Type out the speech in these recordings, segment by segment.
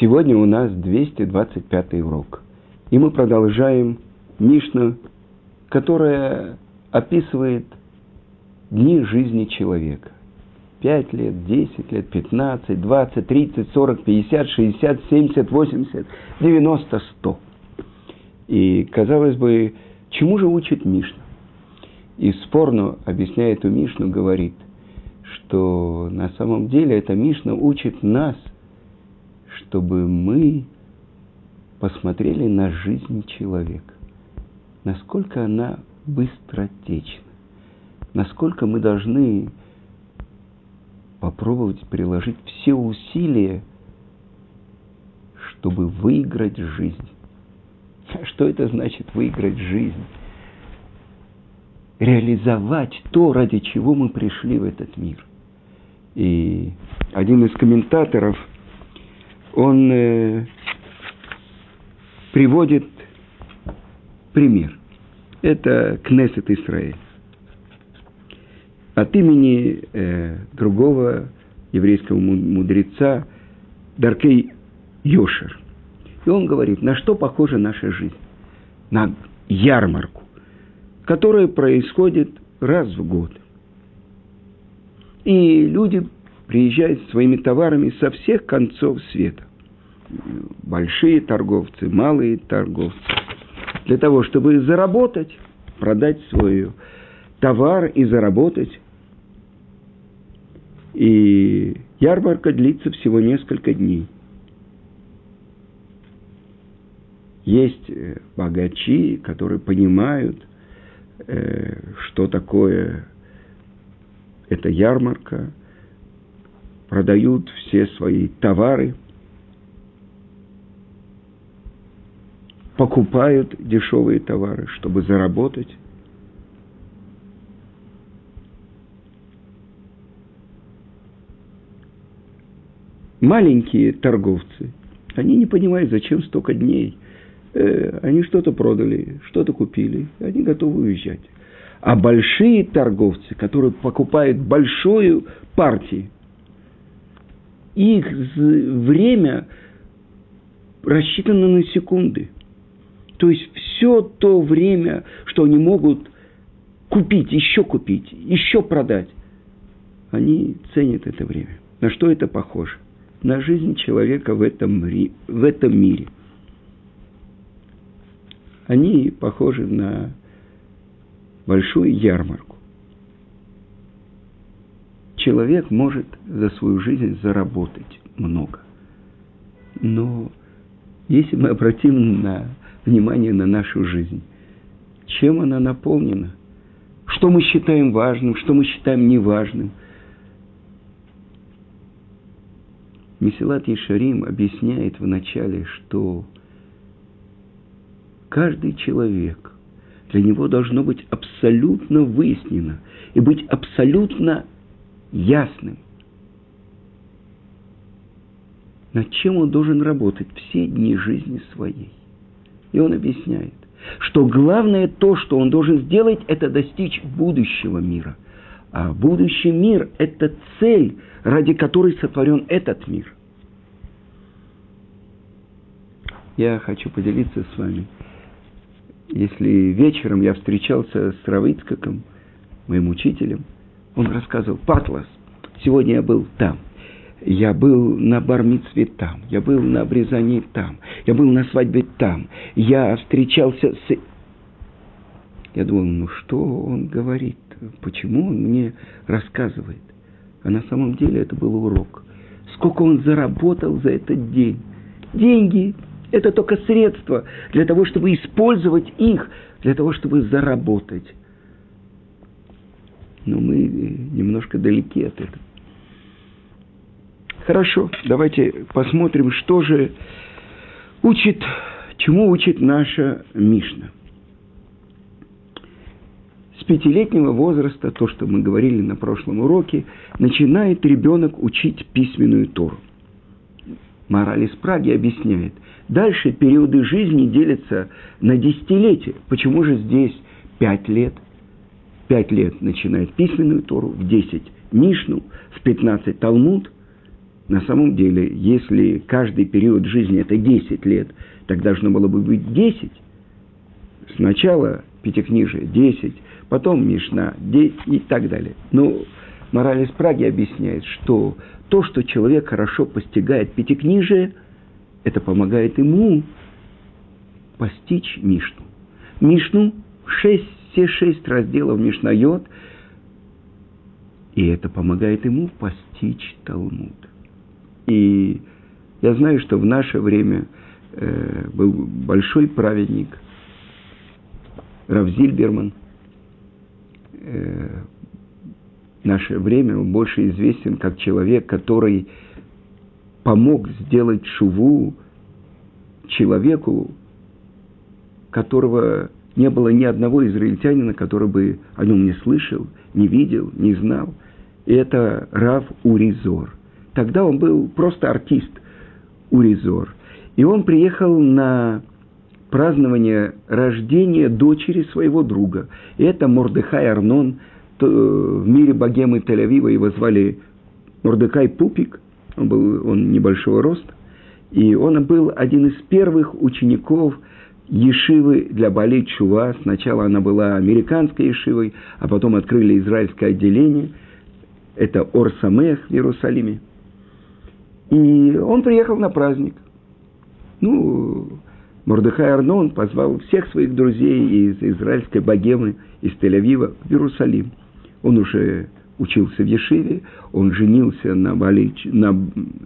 Сегодня у нас 225 урок. И мы продолжаем Мишну, которая описывает дни жизни человека. 5 лет, 10 лет, 15, 20, 30, 40, 50, 60, 70, 80, 90, 100. И, казалось бы, чему же учит Мишна? И спорно объясняет эту Мишну, говорит, что на самом деле эта Мишна учит нас, чтобы мы посмотрели на жизнь человека, насколько она быстротечна, насколько мы должны попробовать приложить все усилия, чтобы выиграть жизнь. А что это значит выиграть жизнь? Реализовать то, ради чего мы пришли в этот мир. И один из комментаторов, он э, приводит пример. Это Кнессет Израиль. От имени э, другого еврейского мудреца Даркей Йошер. И он говорит, на что похожа наша жизнь? На ярмарку, которая происходит раз в год. И люди приезжают своими товарами со всех концов света. Большие торговцы, малые торговцы. Для того, чтобы заработать, продать свой товар и заработать. И ярмарка длится всего несколько дней. Есть э, богачи, которые понимают, э, что такое эта ярмарка, продают все свои товары, покупают дешевые товары, чтобы заработать. Маленькие торговцы, они не понимают, зачем столько дней. Э, они что-то продали, что-то купили, они готовы уезжать. А большие торговцы, которые покупают большую партию, их время рассчитано на секунды. То есть все то время, что они могут купить, еще купить, еще продать, они ценят это время. На что это похоже? На жизнь человека в этом, в этом мире. Они похожи на большую ярмарку. Человек может за свою жизнь заработать много. Но если мы обратим на внимание на нашу жизнь, чем она наполнена, что мы считаем важным, что мы считаем неважным. Месилат Ишарим объясняет вначале, что каждый человек, для него должно быть абсолютно выяснено и быть абсолютно ясным, над чем он должен работать все дни жизни своей. И он объясняет, что главное то, что он должен сделать, это достичь будущего мира. А будущий мир – это цель, ради которой сотворен этот мир. Я хочу поделиться с вами – если вечером я встречался с Равицкаком, моим учителем, он рассказывал, Патлас, сегодня я был там, я был на бармицве там, я был на обрезании там, я был на свадьбе там, я встречался с... Я думал, ну что он говорит, почему он мне рассказывает? А на самом деле это был урок. Сколько он заработал за этот день. Деньги, это только средство для того, чтобы использовать их, для того, чтобы заработать. Но мы немножко далеки от этого. Хорошо, давайте посмотрим, что же учит, чему учит наша Мишна. С пятилетнего возраста, то, что мы говорили на прошлом уроке, начинает ребенок учить письменную Тору. Мораль из Праги объясняет – Дальше периоды жизни делятся на десятилетия. Почему же здесь пять лет? Пять лет начинает письменную Тору, в десять Мишну, в пятнадцать Талмуд. на самом деле, если каждый период жизни это 10 лет, так должно было бы быть 10. Сначала Пятикнижие 10, потом Мишна 10 и так далее. Но мораль из Праги объясняет, что то, что человек хорошо постигает Пятикнижие, это помогает ему постичь Мишну. Мишну, шесть, все шесть разделов Мишнайот, и это помогает ему постичь Талмуд. И я знаю, что в наше время э, был большой праведник Равзильберман. Э, наше время он больше известен как человек, который помог сделать шуву человеку, которого не было ни одного израильтянина, который бы о нем не слышал, не видел, не знал. И это Рав Уризор. Тогда он был просто артист Уризор. И он приехал на празднование рождения дочери своего друга. И это Мордыхай Арнон. В мире богемы Тель-Авива его звали Мордыхай Пупик. Он был он небольшого роста. И он был один из первых учеников – Ешивы для Бали Чува. Сначала она была американской Ешивой, а потом открыли израильское отделение. Это Орсамех в Иерусалиме. И он приехал на праздник. Ну, Мордыхай Арнон позвал всех своих друзей из израильской богемы, из Тель-Авива в Иерусалим. Он уже учился в Ешиве, он женился на, Бали, на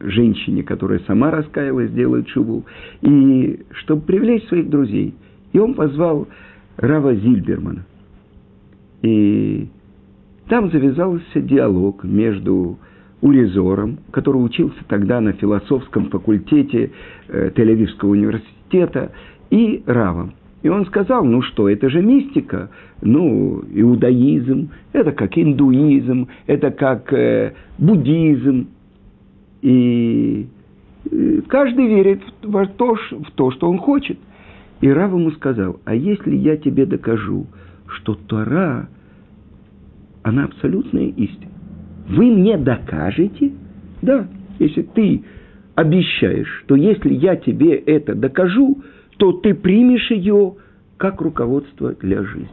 женщине, которая сама раскаялась, делает шубу, и чтобы привлечь своих друзей. И он позвал Рава Зильбермана. И там завязался диалог между Уризором, который учился тогда на философском факультете э, Тель-Авивского университета, и Равом – и он сказал, ну что, это же мистика, ну, иудаизм, это как индуизм, это как э, буддизм. И э, каждый верит в то, в то, что он хочет. И Рав ему сказал, а если я тебе докажу, что Тора, она абсолютная истина, вы мне докажете? Да, если ты обещаешь, что если я тебе это докажу, то ты примешь ее как руководство для жизни.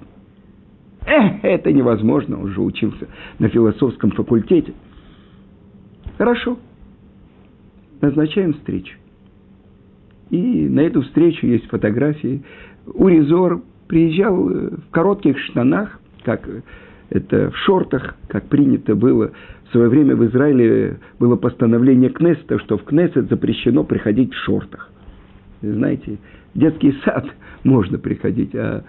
Эх, это невозможно, он же учился на философском факультете. Хорошо, назначаем встречу. И на эту встречу есть фотографии. Уризор приезжал э, в коротких штанах, как это в шортах, как принято было. В свое время в Израиле было постановление Кнессета, что в Кнессет запрещено приходить в шортах. Знаете, детский сад можно приходить, а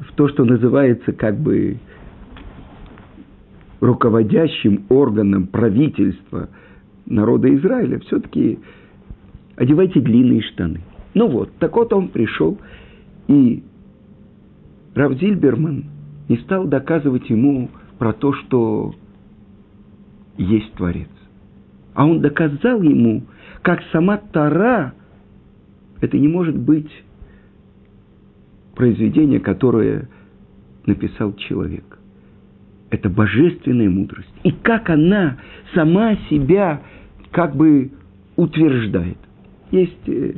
в то, что называется как бы руководящим органом правительства народа Израиля, все-таки одевайте длинные штаны. Ну вот, так вот он пришел, и Рав Зильберман не стал доказывать ему про то, что есть Творец. А он доказал ему, как сама Тара это не может быть произведение, которое написал человек. Это божественная мудрость. И как она сама себя как бы утверждает. Есть э,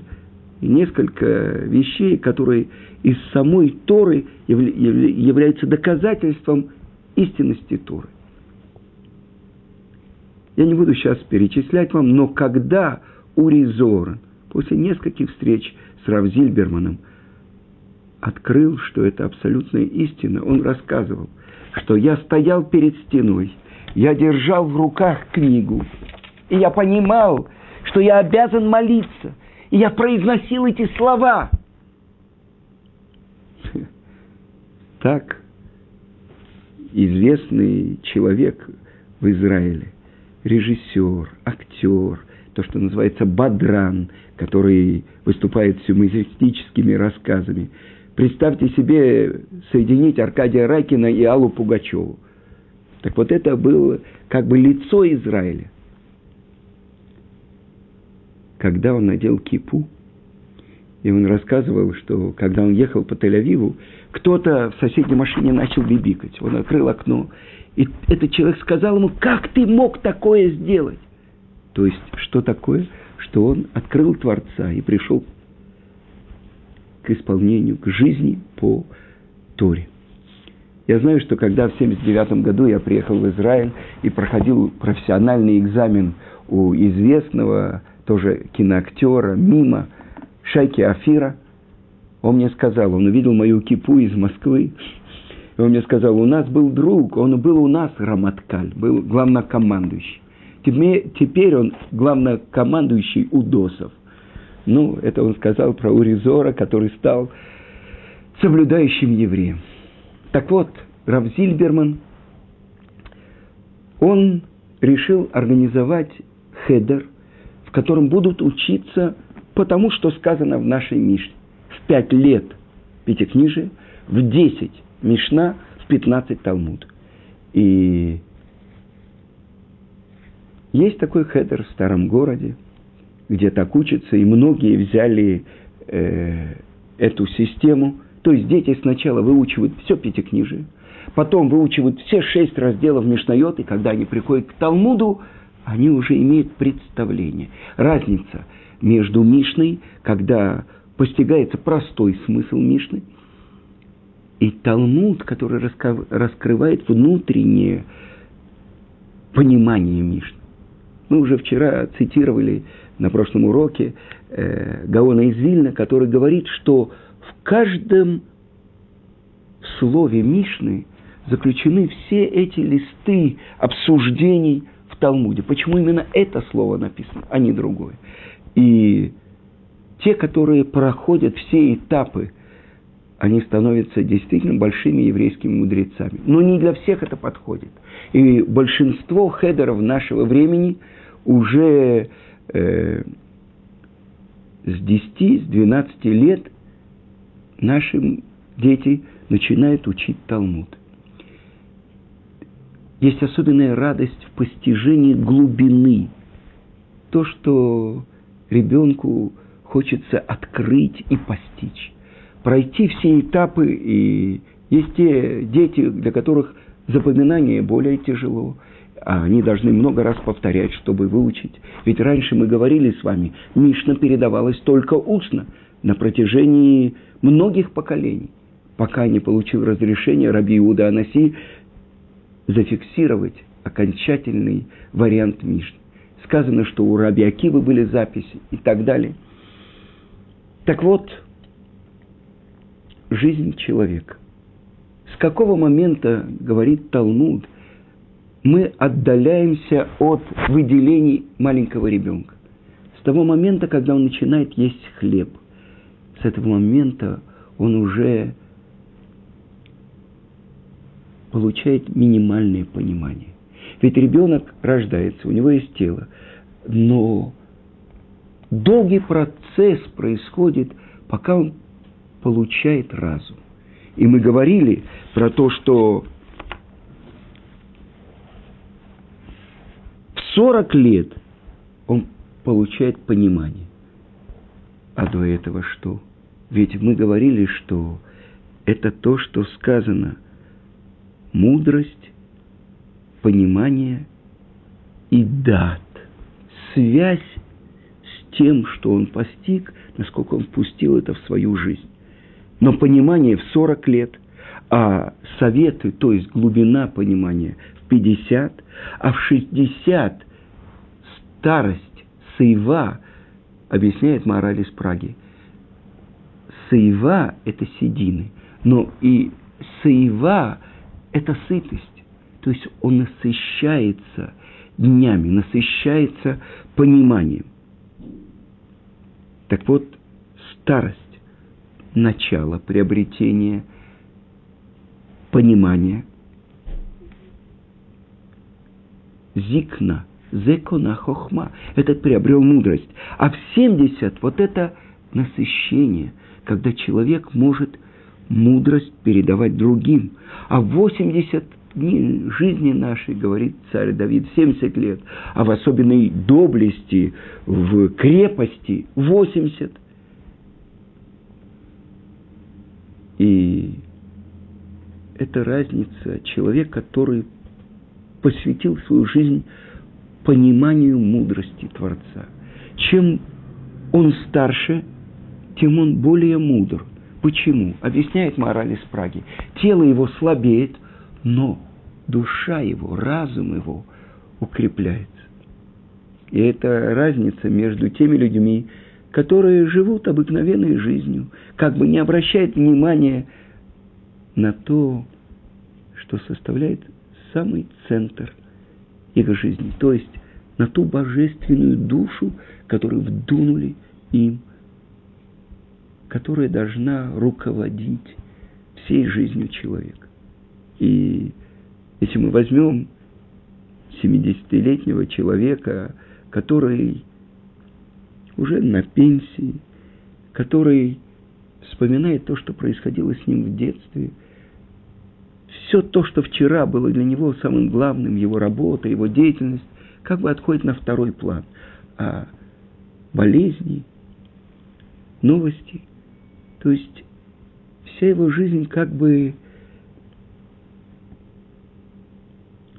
несколько вещей, которые из самой Торы являются доказательством истинности Торы. Я не буду сейчас перечислять вам, но когда Уризор – после нескольких встреч с Равзильберманом открыл, что это абсолютная истина. Он рассказывал, что я стоял перед стеной, я держал в руках книгу, и я понимал, что я обязан молиться, и я произносил эти слова. Так известный человек в Израиле, режиссер, актер, то, что называется бадран, который выступает с юмористическими рассказами. Представьте себе соединить Аркадия Райкина и Аллу Пугачеву. Так вот это было как бы лицо Израиля. Когда он надел кипу, и он рассказывал, что когда он ехал по Тель-Авиву, кто-то в соседней машине начал бибикать. Он открыл окно, и этот человек сказал ему, как ты мог такое сделать? То есть, что такое? Что он открыл Творца и пришел к исполнению, к жизни по Торе. Я знаю, что когда в 1979 году я приехал в Израиль и проходил профессиональный экзамен у известного тоже киноактера Мима Шайки Афира, он мне сказал, он увидел мою кипу из Москвы, и он мне сказал, у нас был друг, он был у нас Раматкаль, был главнокомандующий. Теперь он главнокомандующий у ДОСов. Ну, это он сказал про Уризора, который стал соблюдающим евреем. Так вот, Рав Зильберман, он решил организовать хедер, в котором будут учиться потому, что сказано в нашей Мишне. В пять лет пятикнижие, в десять Мишна, в пятнадцать Талмуд. И есть такой хедер в старом городе, где так учатся, и многие взяли э, эту систему. То есть дети сначала выучивают все пятикнижие, потом выучивают все шесть разделов Мишнайот, и когда они приходят к Талмуду, они уже имеют представление. Разница между Мишной, когда постигается простой смысл Мишны, и Талмуд, который раскрывает внутреннее понимание Мишны. Мы уже вчера цитировали на прошлом уроке э, Гаона из Вильна, который говорит, что в каждом слове Мишны заключены все эти листы обсуждений в Талмуде. Почему именно это слово написано, а не другое? И те, которые проходят все этапы, они становятся действительно большими еврейскими мудрецами. Но не для всех это подходит. И большинство хедеров нашего времени – уже э, с 10, с 12 лет наши дети начинают учить Талмуд. Есть особенная радость в постижении глубины. То, что ребенку хочется открыть и постичь. Пройти все этапы, и есть те дети, для которых запоминание более тяжело – а они должны много раз повторять, чтобы выучить. Ведь раньше мы говорили с вами, Мишна передавалась только устно на протяжении многих поколений, пока не получил разрешение Раби Иуда Анаси зафиксировать окончательный вариант Мишны. Сказано, что у Раби Акивы были записи и так далее. Так вот, жизнь человека. Какого момента, говорит Талмуд, мы отдаляемся от выделений маленького ребенка. С того момента, когда он начинает есть хлеб, с этого момента он уже получает минимальное понимание. Ведь ребенок рождается, у него есть тело, но долгий процесс происходит, пока он получает разум. И мы говорили про то, что 40 лет он получает понимание. А до этого что? Ведь мы говорили, что это то, что сказано. Мудрость, понимание и дат. Связь с тем, что он постиг, насколько он впустил это в свою жизнь. Но понимание в 40 лет, а советы, то есть глубина понимания в 50, а в 60 старость, сейва, объясняет мораль из Праги. Сейва – это седины, но и сейва – это сытость. То есть он насыщается днями, насыщается пониманием. Так вот, старость – начало приобретения понимания. Зикна – Зекона хохма. Этот приобрел мудрость. А в 70 вот это насыщение, когда человек может мудрость передавать другим. А в 80 дней жизни нашей, говорит царь Давид, 70 лет, а в особенной доблести, в крепости 80. И это разница. Человек, который посвятил свою жизнь пониманию мудрости Творца. Чем он старше, тем он более мудр. Почему? Объясняет мораль из Праги. Тело его слабеет, но душа его, разум его укрепляется. И это разница между теми людьми, которые живут обыкновенной жизнью, как бы не обращают внимания на то, что составляет самый центр их жизни, то есть на ту божественную душу, которую вдунули им, которая должна руководить всей жизнью человека. И если мы возьмем 70-летнего человека, который уже на пенсии, который вспоминает то, что происходило с ним в детстве, все то, что вчера было для него самым главным, его работа, его деятельность, как бы отходит на второй план. А болезни, новости, то есть вся его жизнь как бы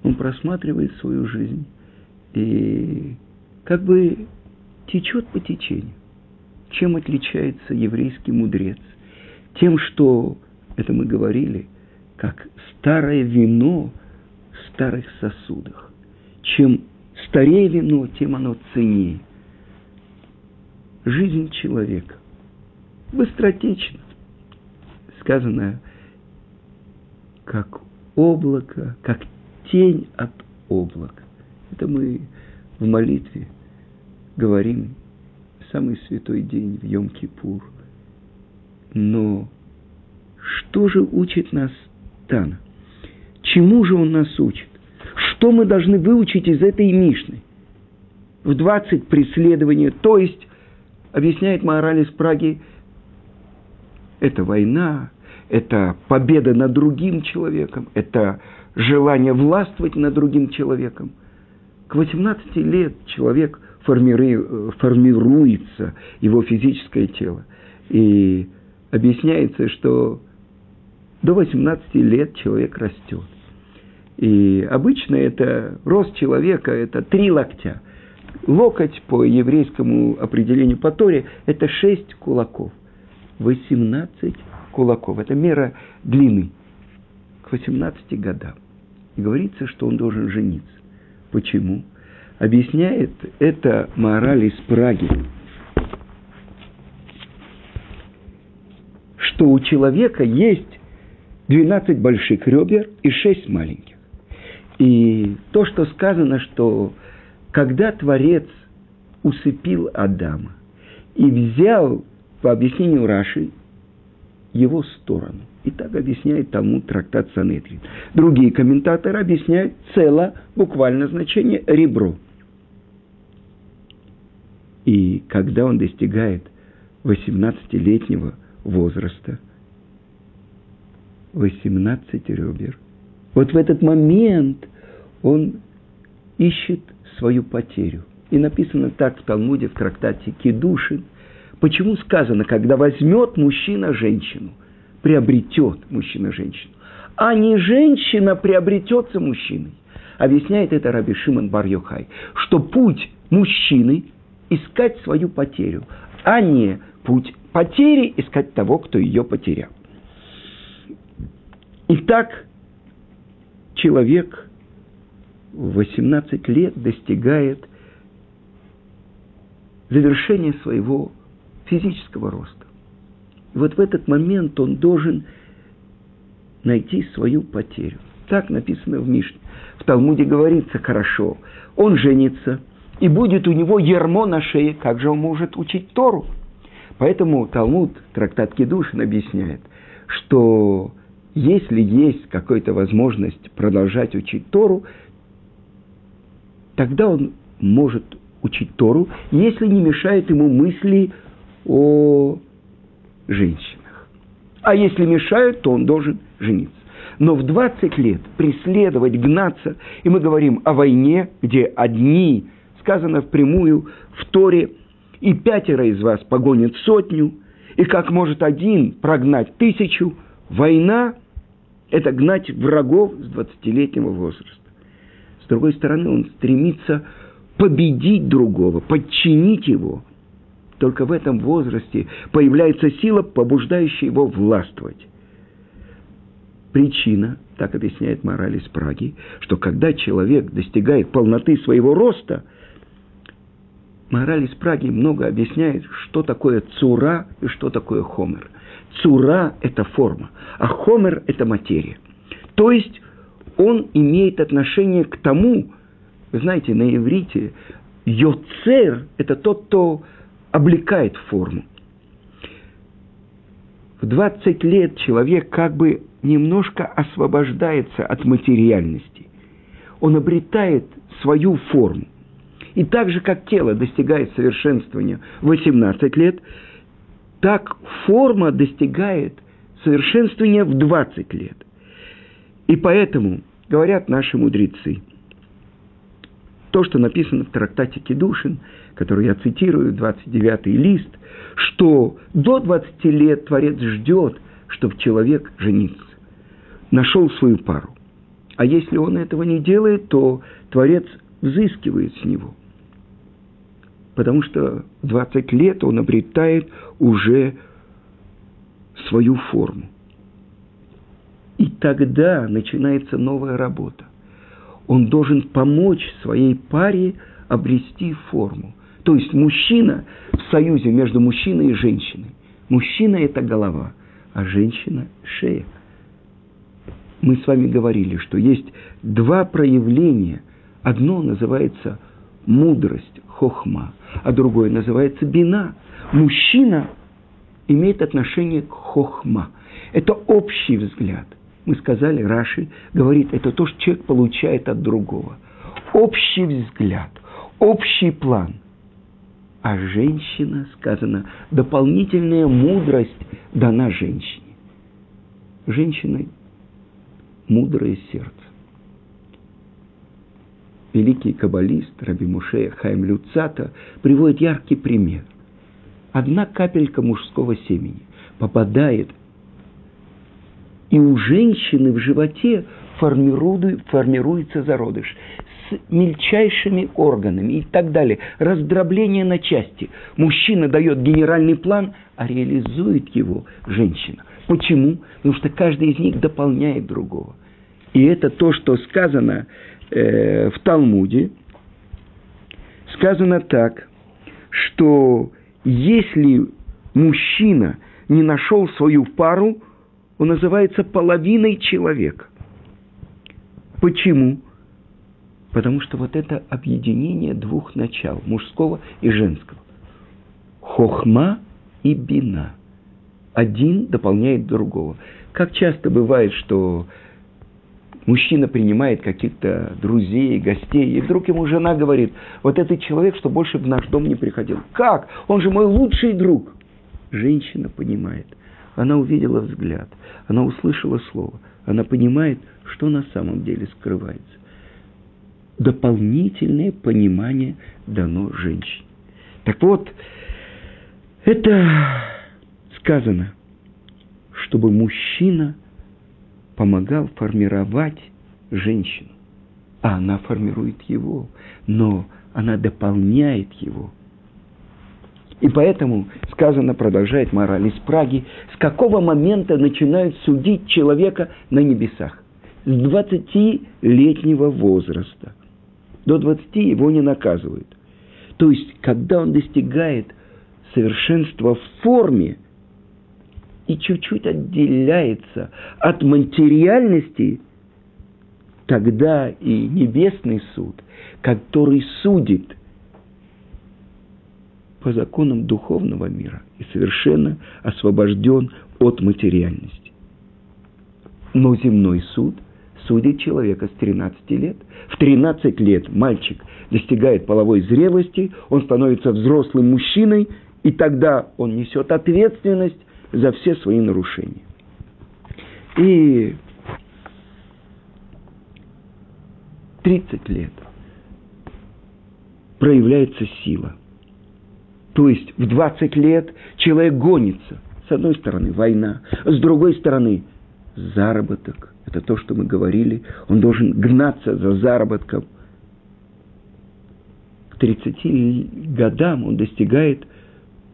он просматривает свою жизнь и как бы течет по течению. Чем отличается еврейский мудрец? Тем, что, это мы говорили, как старое вино в старых сосудах. Чем старее вино, тем оно ценнее. Жизнь человека быстротечна. Сказано, как облако, как тень от облака. Это мы в молитве говорим в самый святой день, в Йом-Кипур. Но что же учит нас Тана? Чему же он нас учит? Что мы должны выучить из этой Мишны? В 20 преследования, то есть, объясняет мораль из Праги, это война, это победа над другим человеком, это желание властвовать над другим человеком. К 18 лет человек формируется, его физическое тело. И объясняется, что до 18 лет человек растет. И обычно это рост человека – это три локтя. Локоть по еврейскому определению по Торе – это шесть кулаков. 18 кулаков – это мера длины. К 18 годам. И говорится, что он должен жениться. Почему? Объясняет это мораль из Праги, что у человека есть 12 больших ребер и 6 маленьких. И то, что сказано, что когда Творец усыпил Адама и взял, по объяснению Раши, его сторону. И так объясняет тому трактат Санедрин. Другие комментаторы объясняют цело, буквально значение ребро. И когда он достигает 18-летнего возраста, 18 ребер, вот в этот момент он ищет свою потерю. И написано так в Талмуде, в трактате Кедушин. Почему сказано, когда возьмет мужчина женщину? приобретет мужчина женщину, а не женщина приобретется мужчиной. Объясняет это Раби Шимон бар что путь мужчины – искать свою потерю, а не путь потери – искать того, кто ее потерял. Итак, человек в 18 лет достигает завершения своего физического роста. И вот в этот момент он должен найти свою потерю. Так написано в Мишне. В Талмуде говорится хорошо. Он женится, и будет у него ермо на шее. Как же он может учить Тору? Поэтому Талмуд, трактат Кедушин, объясняет, что если есть какая-то возможность продолжать учить Тору, тогда он может учить Тору, если не мешает ему мысли о женщинах. А если мешают, то он должен жениться. Но в 20 лет преследовать, гнаться, и мы говорим о войне, где одни, сказано впрямую в Торе, и пятеро из вас погонят сотню, и как может один прогнать тысячу, война – это гнать врагов с 20-летнего возраста. С другой стороны, он стремится победить другого, подчинить его. Только в этом возрасте появляется сила, побуждающая его властвовать. Причина, так объясняет мораль из Праги, что когда человек достигает полноты своего роста, мораль из Праги много объясняет, что такое цура и что такое хомер. Цура – это форма, а хомер – это материя. То есть он имеет отношение к тому, вы знаете, на иврите йоцер – это тот, кто облекает форму. В 20 лет человек как бы немножко освобождается от материальности. Он обретает свою форму. И так же, как тело достигает совершенствования в 18 лет, так форма достигает совершенствования в 20 лет. И поэтому, говорят наши мудрецы, то, что написано в трактате Кедушин, который я цитирую, 29-й лист, что до 20 лет Творец ждет, чтобы человек женился нашел свою пару. А если он этого не делает, то Творец взыскивает с него. Потому что 20 лет он обретает уже свою форму. И тогда начинается новая работа. Он должен помочь своей паре обрести форму. То есть мужчина в союзе между мужчиной и женщиной. Мужчина – это голова, а женщина – шея – мы с вами говорили, что есть два проявления. Одно называется мудрость, хохма, а другое называется бина. Мужчина имеет отношение к хохма. Это общий взгляд. Мы сказали, Раши говорит, это то, что человек получает от другого. Общий взгляд, общий план. А женщина, сказано, дополнительная мудрость дана женщине. Женщина мудрое сердце. Великий каббалист Раби Муше Хайм Люцата приводит яркий пример. Одна капелька мужского семени попадает, и у женщины в животе формируется зародыш с мельчайшими органами и так далее. Раздробление на части. Мужчина дает генеральный план, а реализует его женщина. Почему? Потому что каждый из них дополняет другого. И это то, что сказано э, в Талмуде. Сказано так, что если мужчина не нашел свою пару, он называется половиной человека. Почему? Потому что вот это объединение двух начал, мужского и женского. Хохма и бина. Один дополняет другого. Как часто бывает, что мужчина принимает каких-то друзей, гостей, и вдруг ему жена говорит, вот этот человек, что больше в наш дом не приходил. Как? Он же мой лучший друг. Женщина понимает. Она увидела взгляд, она услышала слово, она понимает, что на самом деле скрывается. Дополнительное понимание дано женщине. Так вот, это сказано, чтобы мужчина – помогал формировать женщину. А она формирует его, но она дополняет его. И поэтому сказано, продолжает мораль из Праги, с какого момента начинают судить человека на небесах. С 20-летнего возраста. До 20 его не наказывают. То есть, когда он достигает совершенства в форме – и чуть-чуть отделяется от материальности, тогда и небесный суд, который судит по законам духовного мира и совершенно освобожден от материальности. Но земной суд судит человека с 13 лет. В 13 лет мальчик достигает половой зрелости, он становится взрослым мужчиной, и тогда он несет ответственность за все свои нарушения. И 30 лет проявляется сила. То есть в 20 лет человек гонится. С одной стороны война, с другой стороны заработок. Это то, что мы говорили. Он должен гнаться за заработком. 30 годам он достигает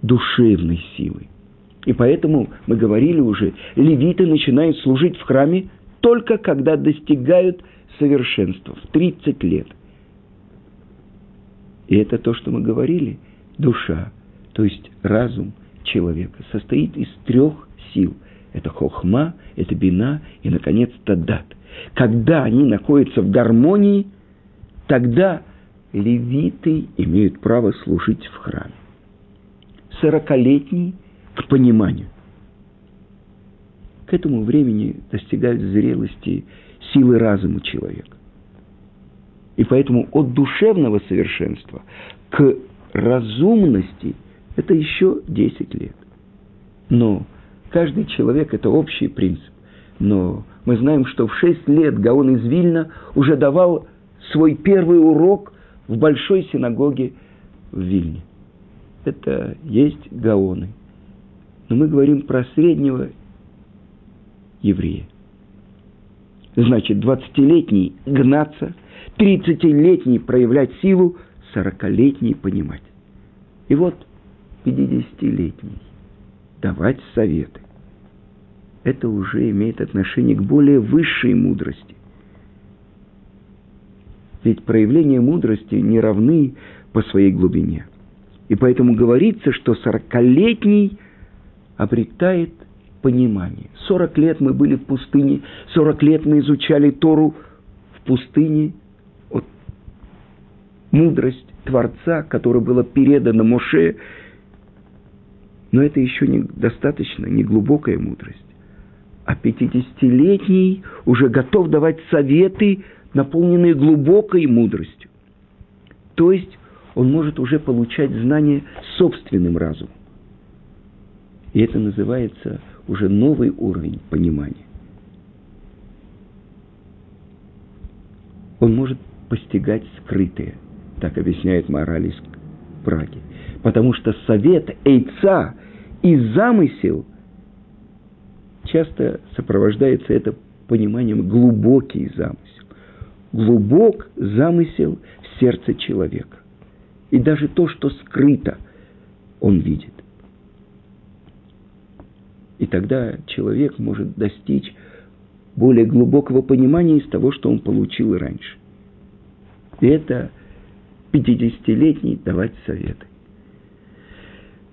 душевной силы. И поэтому мы говорили уже, левиты начинают служить в храме только когда достигают совершенства, в 30 лет. И это то, что мы говорили, душа, то есть разум человека, состоит из трех сил. Это хохма, это бина и, наконец, тадат. Когда они находятся в гармонии, тогда левиты имеют право служить в храме. Сорокалетний к пониманию. К этому времени достигают зрелости силы разума человека. И поэтому от душевного совершенства к разумности это еще 10 лет. Но каждый человек – это общий принцип. Но мы знаем, что в 6 лет Гаон из Вильна уже давал свой первый урок в большой синагоге в Вильне. Это есть Гаоны. Но мы говорим про среднего еврея. Значит, 20-летний гнаться, 30-летний проявлять силу, 40-летний понимать. И вот 50-летний давать советы. Это уже имеет отношение к более высшей мудрости. Ведь проявления мудрости не равны по своей глубине. И поэтому говорится, что сорокалетний обретает понимание. Сорок лет мы были в пустыне, сорок лет мы изучали Тору в пустыне. Вот мудрость Творца, которая была передана Моше, но это еще не достаточно, не глубокая мудрость. А пятидесятилетний уже готов давать советы наполненные глубокой мудростью. То есть он может уже получать знания собственным разумом. И это называется уже новый уровень понимания. Он может постигать скрытые, так объясняет мораль из Праги. Потому что совет, эйца и замысел часто сопровождается это пониманием глубокий замысел глубок замысел в сердце человека. И даже то, что скрыто, он видит. И тогда человек может достичь более глубокого понимания из того, что он получил раньше. И это 50-летний давать советы.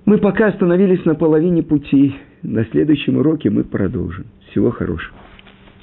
Мы пока остановились на половине пути. На следующем уроке мы продолжим. Всего хорошего.